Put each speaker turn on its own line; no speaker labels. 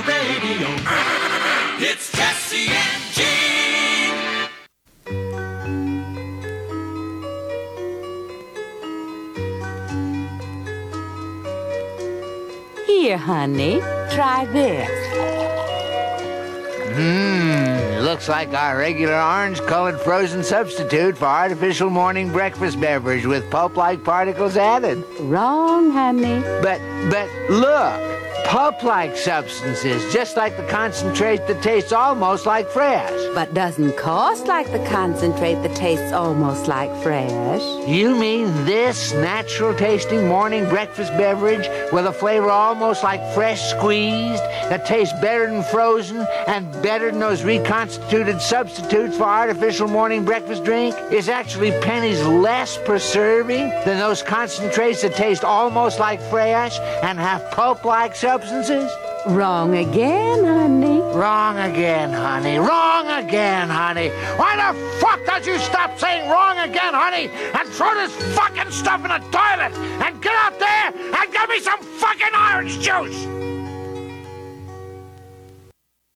Jake on the radio. It's Jesse and Jake.
Here, honey, try this.
Mmm, looks like our regular orange-colored frozen substitute for artificial morning breakfast beverage with pulp-like particles added.
Wrong, honey.
But, but look, pulp-like substances, just like the concentrate that tastes almost like fresh.
But doesn't cost like the concentrate that tastes almost like fresh.
You mean this natural-tasting morning breakfast beverage with a flavor almost like fresh squeezed that tastes better than frozen and better than those reconstituted substitutes for artificial morning breakfast drink is actually pennies less preserving than those concentrates that taste almost like fresh and have pulp-like substances?
Wrong again, honey.
Wrong again, honey. Wrong again, honey. Why the fuck don't you stop saying wrong again, honey, and throw this fucking stuff in the toilet and get out there and get me some fucking orange juice?